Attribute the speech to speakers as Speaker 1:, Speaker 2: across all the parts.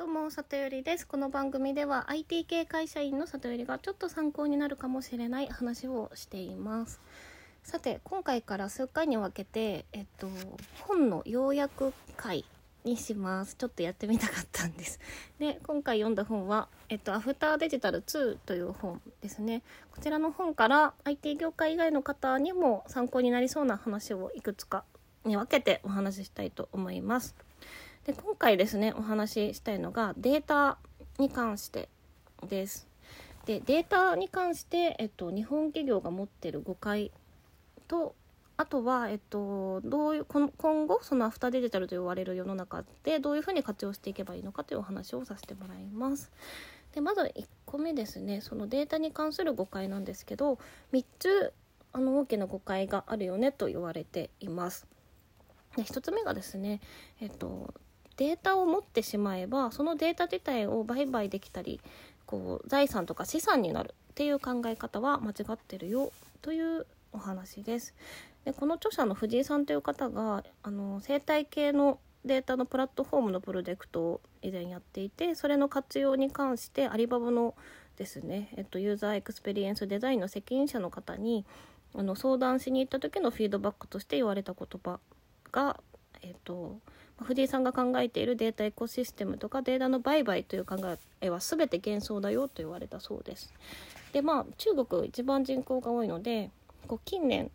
Speaker 1: どうも、里よりです。この番組では IT 系会社員の里よりがちょっと参考になるかもしれない話をしています。さて、今回から数回に分けて、えっと、本の要約会にします。ちょっとやってみたかったんです。で、今回読んだ本は、えっと、アフターデジタル2という本ですね。こちらの本から IT 業界以外の方にも参考になりそうな話をいくつかに分けてお話ししたいと思います。で今回ですねお話ししたいのがデータに関してです。でデータに関して、えっと、日本企業が持ってる誤解とあとは、えっと、どういう今後そのアフターデジタルと呼ばれる世の中でどういうふうに活用していけばいいのかというお話をさせてもらいます。でまず1個目ですねそのデータに関する誤解なんですけど3つあの大きな誤解があるよねと言われています。で1つ目がですね、えっと、データを持ってしまえばそのデータ自体を売買できたりこう財産とか資産になるっていう考え方は間違ってるよというお話です。でこの著者の藤井さんという方があの生態系のデータのプラットフォームのプロジェクトを以前やっていてそれの活用に関してアリババのですね、えっと、ユーザーエクスペリエンスデザインの責任者の方にあの相談しに行った時のフィードバックとして言われた言葉が、えっと、藤井さんが考えているデータエコシステムとかデータの売買という考えは全て幻想だよと言われたそうです。でまあ中国一番人口が多いのでこう近年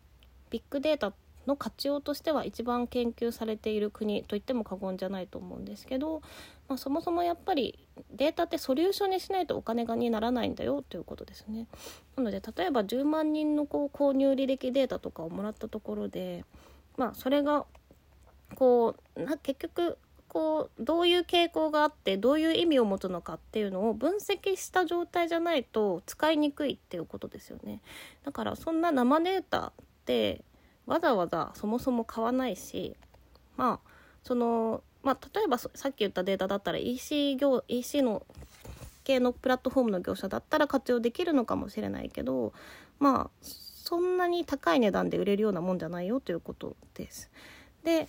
Speaker 1: ビッグデータの活用としては一番研究されている国といっても過言じゃないと思うんですけど、まあ、そもそもやっぱりデータってソリューションにしないとお金がにならないんだよということですね。なので例えば10万人のこう購入履歴データとかをもらったところで、まあ、それがこう結局こうどういう傾向があってどういう意味を持つのかっていうのを分析した状態じゃないと使いにくいっていうことですよねだからそんな生データってわざわざそもそも買わないしまあそのまあ例えばさっき言ったデータだったら EC 業 EC の系のプラットフォームの業者だったら活用できるのかもしれないけどまあそんなに高い値段で売れるようなもんじゃないよということです。で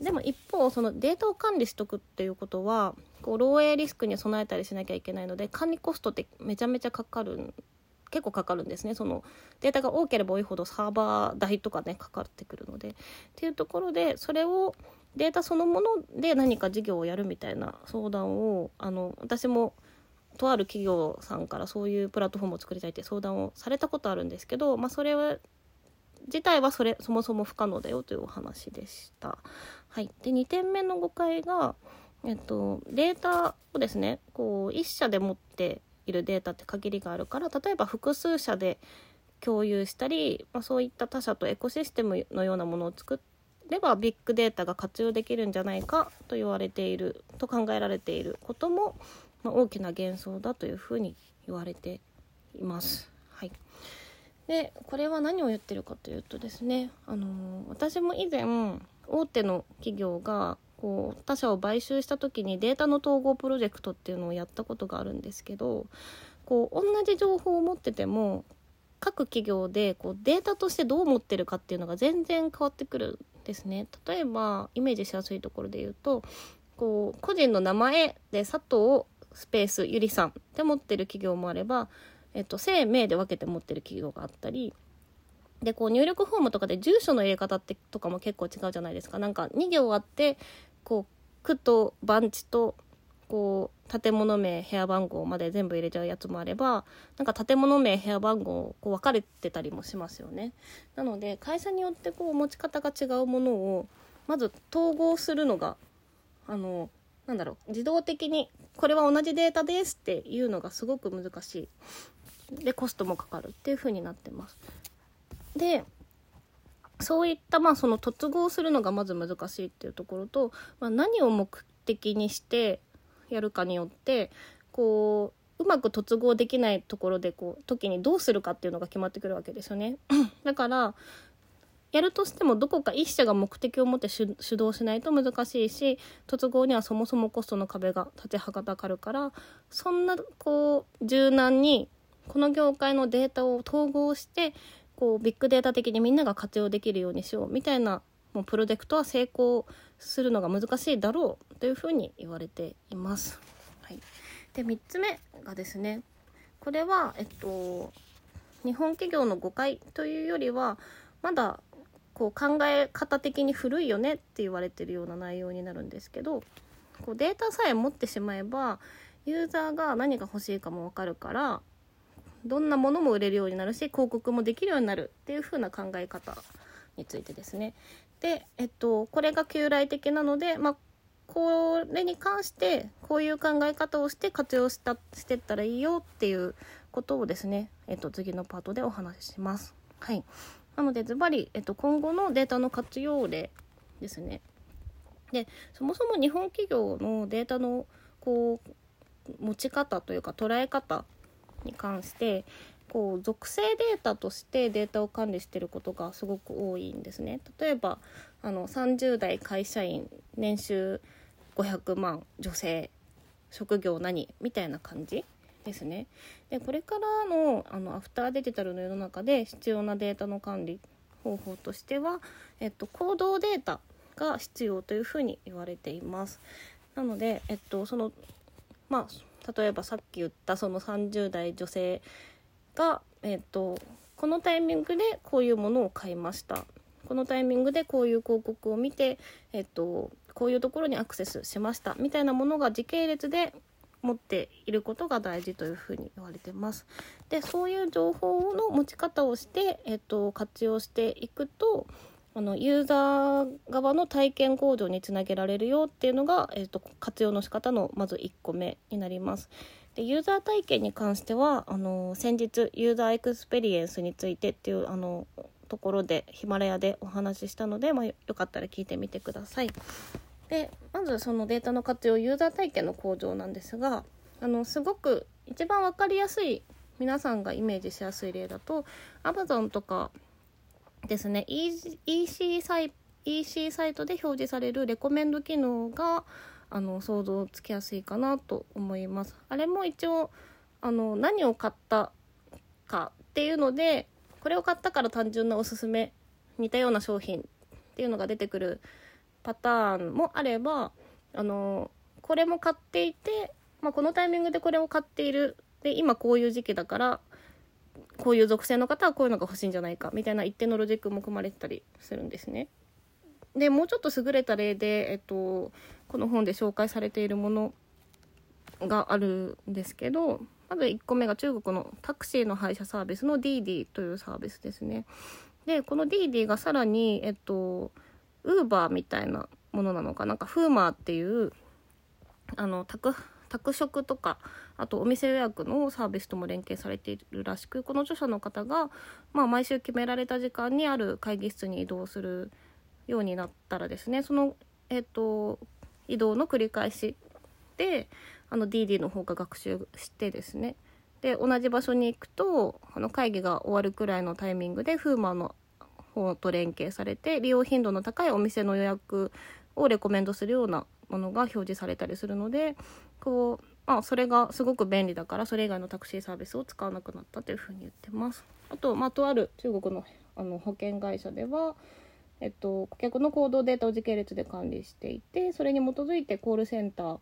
Speaker 1: でも一方そのデータを管理しとくっていうことはこう漏洩リスクに備えたりしなきゃいけないので管理コストってめちゃめちゃかかる結構かかるんですねそのデータが多ければ多いほどサーバー代とかねかかってくるのでっていうところでそれをデータそのもので何か事業をやるみたいな相談をあの私もとある企業さんからそういうプラットフォームを作りたいって相談をされたことあるんですけど、まあ、それは自体はそれそもそも不可能だよというお話でした。はい、で2点目の誤解が、えっと、データをですねこう1社で持っているデータって限りがあるから例えば複数社で共有したり、まあ、そういった他社とエコシステムのようなものを作ればビッグデータが活用できるんじゃないかと言われていると考えられていることも、まあ、大きな幻想だというふうに言われています。はいでこれは何を言ってるかというとですね、あの、私も以前大手の企業がこう他社を買収した時にデータの統合プロジェクトっていうのをやったことがあるんですけどこう同じ情報を持ってても各企業でこうデータとしてどう持ってるかっていうのが全然変わってくるんですね。例えばイメージしやすいところで言うとこう個人の名前で佐藤スペースゆりさんって持ってる企業もあればえっと、生命で分けて持ってる企業があったりでこう入力フォームとかで住所の入れ方ってとかも結構違うじゃないですか。なんか2行あってこう区と番地とこう建物名部屋番号まで全部入れちゃうやつもあればなんか建物名部屋番号こう分かれてたりもしますよね。なので会社によってこう持ち方が違うものをまず統合するのがあのなんだろう自動的にこれは同じデータですっていうのがすごく難しい。でコストもかかるっていう風になってます。でそういったまあその突合するのがまず難しいっていうところと、まあ、何を目的にしてやるかによってこううまく突合できないところでこう時にどうするかっていうのが決まってくるわけですよね。だからやるとしてもどこか一社が目的を持って主導しないと難しいし突合にはそもそもコストの壁が立ちはだかるからそんなこう柔軟にこの業界のデータを統合してこうビッグデータ的にみんなが活用できるようにしようみたいなもうプロジェクトは成功するのが難しいだろうというふうに言われています。はい、で3つ目がですねこれは、えっと、日本企業の誤解というよりはまだこう考え方的に古いよねって言われてるような内容になるんですけどこうデータさえ持ってしまえばユーザーが何が欲しいかも分かるからどんなものも売れるようになるし広告もできるようになるっていう風な考え方についてですね。で、えっと、これが旧来的なので、まあ、これに関してこういう考え方をして活用したしてったらいいよっていうことをですね、えっと、次のパートでお話しします。はい、なのでズバリ、えっと、今後のデータの活用例ですね。でそもそも日本企業のデータのこう持ち方というか捉え方に関してこう属性データとしてデータを管理してることがすごく多いんですね。例えばあの30代会社員年収500万女性職業何みたいな感じですね。でこれからのあのアフターデジタルの世の中で必要なデータの管理方法としては、えっと、行動データが必要というふうに言われています。なので、えっと、そのまあ例えばさっき言ったその30代女性が、えっと、このタイミングでこういうものを買いましたこのタイミングでこういう広告を見て、えっと、こういうところにアクセスしましたみたいなものが時系列で持っていることが大事というふうに言われてます。でそういう情報の持ち方をして、えっと、活用していくとあのユーザー側の体験向上につなげられるよっていうのが、えーと、活用の仕方のまず1個目になります。でユーザー体験に関してはあの先日ユーザーエクスペリエンスについてっていうあのところでヒマラヤでお話ししたので、まあ、よかったら聞いてみてください。でまずそのデータの活用ユーザー体験の向上なんですがあのすごく一番分かりやすい皆さんがイメージしやすい例だと Amazon とかですね EC サイ EC サイトで表示されるレコメンド機能があの想像つきやすいかなと思います。あれも一応あの何を買ったかっていうのでこれを買ったから単純なおすすめ似たような商品っていうのが出てくるパターンもあればあのこれも買っていて、まあ、このタイミングでこれを買っているで今こういう時期だからこういう属性の方はこういうのが欲しいんじゃないかみたいな一定のロジックも組まれてたりするんですね。でもうちょっと優れた例で、えっと、この本で紹介されているものがあるんですけどまず1個目が中国のタクシーの配車サービスの DD というサービスですね。でこの DD がさらにえっとウーバーみたいなものなのかなんかフーマーっていうあの宅宅食とかあとお店予約のサービスとも連携されているらしくこの著者の方が、まあ、毎週決められた時間にある会議室に移動するようになったらですねその、えっと、移動の繰り返しであの DD の方が学習してですねで同じ場所に行くとあの会議が終わるくらいのタイミングでフーマーの方と連携されて利用頻度の高いお店の予約をレコメンドするようなものが表示されたりするのでこう、まあ、それがすごく便利だからそれ以外のタクシーサービスを使わなくなったというふうに言ってます。あと、まあ、とある中国のあの保険会社では、えっと、顧客の行動データを時系列で管理していてそれに基づいてコールセンター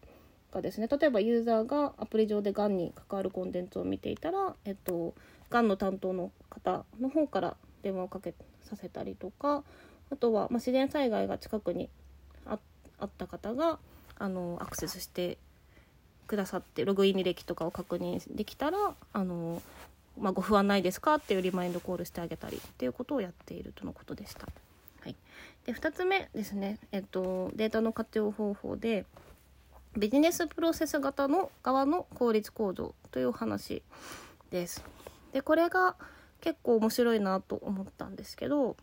Speaker 1: がですね例えばユーザーがアプリ上でがんに関わるコンテンツを見ていたら、えっと、がんの担当の方の方から電話をかけさせたりとかあとは、まあ、自然災害が近くにあった方があのアクセスしてくださってログイン履歴とかを確認できたらあの、まあ、ご不安ないですかっていうリマインドコールしてあげたりっていうことをやっているとのことでした。はい、で2つ目ですね、えっと、データの活用方法でビジネスプロセス型の側の効率構造という話です。でこれが結構面白いなと思ったんですけど、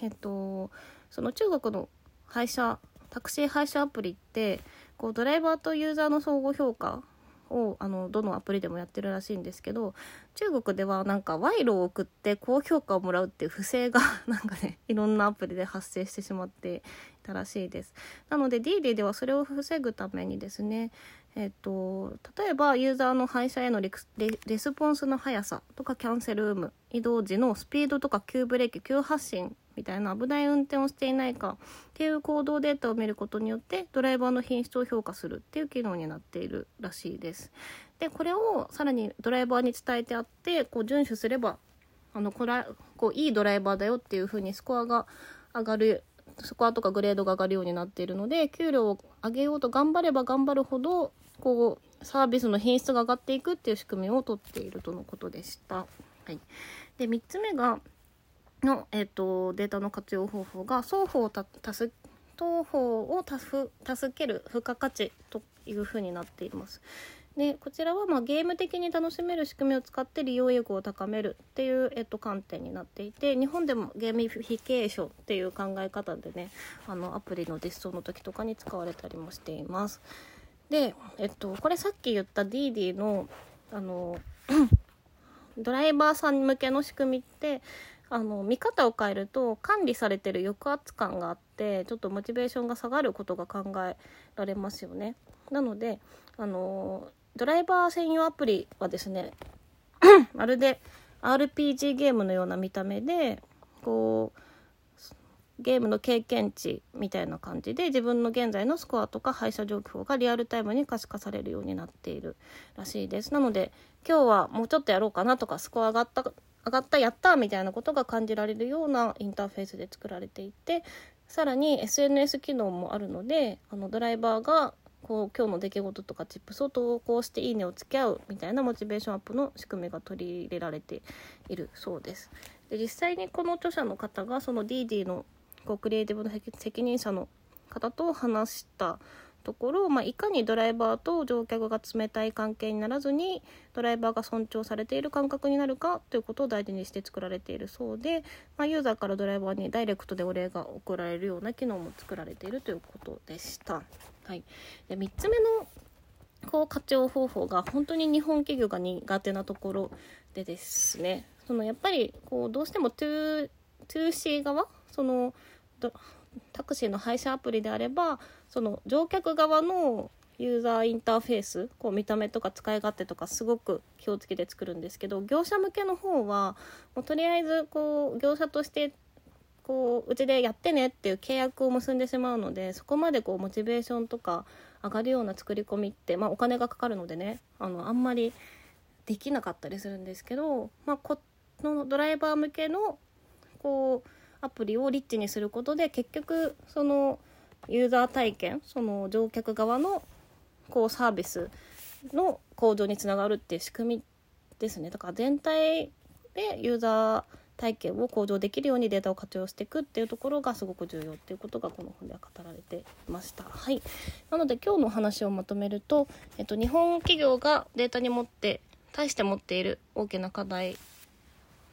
Speaker 1: えっと、その中国の配車タクシー配車アプリってこうドライバーとユーザーの相互評価をあのどのアプリでもやってるらしいんですけど中国ではなんか賄賂を送って高評価をもらうっていう不正が なんかねいろんなアプリで発生してしまっていたらしいです。なので DD ではそれを防ぐためにですねえっと、例えばユーザーの配車へのレスポンスの速さとかキャンセル有無移動時のスピードとか急ブレーキ急発進みたいな危ない運転をしていないかっていう行動データを見ることによってドライバーの品質を評価するっていう機能になっているらしいです。でこれをさらにドライバーに伝えてあってこう遵守すればあのこれこういいドライバーだよっていう風にスコアが上がるスコアとかグレードが上がるようになっているので給料を上げようと頑張れば頑張るほどこうサービスの品質が上がっていくっていう仕組みをとっているとのことでした。はい、で3つ目がの、えーと、データの活用方法が双方をたす双方を助ける付加価値というふうになっています。でこちらはまあゲーム的に楽しめる仕組みを使って利用意欲を高めるっていう、えっと、観点になっていて日本でもゲーミフィケーションっていう考え方でねあのアプリの実装の時とかに使われたりもしています。で、えっと、これさっき言った DiDi のあのドライバーさん向けの仕組みってあの見方を変えると管理されてる抑圧感があってちょっとモチベーションが下がることが考えられますよね。なのであのドライバー専用アプリはですね まるで RPG ゲームのような見た目でこうゲームの経験値みたいな感じで自分の現在のスコアとか配車状況がリアルタイムに可視化されるようになっているらしいですなので今日はもうちょっとやろうかなとかスコア上がった上がったやったみたいなことが感じられるようなインターフェースで作られていてさらに SNS 機能もあるのであのドライバーがこう今日の出来事とかチップスを投稿していいねをつけ合うみたいなモチベーションアップの仕組みが取り入れられているそうです。で実際にこの著者の方がその DD のこうクリエイティブの責任者の方と話したところ、まあ、いかにドライバーと乗客が冷たい関係にならずにドライバーが尊重されている感覚になるかということを大事にして作られているそうで、まあ、ユーザーからドライバーにダイレクトでお礼が送られるような機能も作られているということでした。はい、で3つ目のこう活用方法が本当に日本企業が苦手なところでですねそのやっぱりこうどうしても 2C 側そのタクシーの配車アプリであればその乗客側のユーザーインターフェースこう見た目とか使い勝手とかすごく気をつけて作るんですけど業者向けの方はもうとりあえずこう業者としてこううちでやってねっていう契約を結んでしまうのでそこまでこうモチベーションとか上がるような作り込みって、まあ、お金がかかるのでねあのあんまりできなかったりするんですけど、まあ、このドライバー向けのこうアプリをリッチにすることで結局そのユーザー体験その乗客側のこうサービスの向上につながるっていう仕組みですねだから全体でユーザー体験を向上できるようにデータを活用していくっていうところがすごく重要っていうことがこの本では語られていました。はい、なので今日の話をまとめると、えっと、日本企業がデータに持って対して持っている大きな課題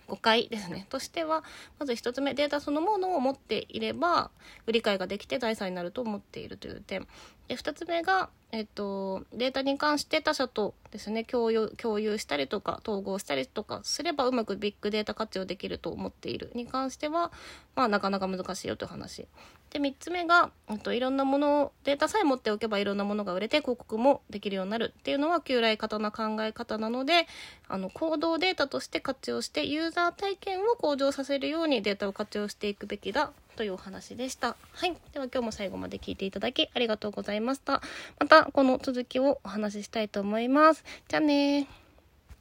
Speaker 1: 誤解ですね。としては、まず1つ目、データそのものを持っていれば、理解ができて財産になると思っているという点。で、2つ目が、えっと、データに関して他社とですね、共有、共有したりとか、統合したりとかすれば、うまくビッグデータ活用できると思っている。に関しては、まあ、なかなか難しいよという話。で、3つ目が、えっと、いろんなものを、データさえ持っておけばいろんなものが売れて広告もできるようになる。っていうのは旧来型な考え方なので、あの、行動データとして活用して、ユーザー体験を向上させるようにデータを活用していくべきだ。というお話でした。はい。では今日も最後まで聞いていただきありがとうございました。またこの続きをお話ししたいと思います。じゃあねー。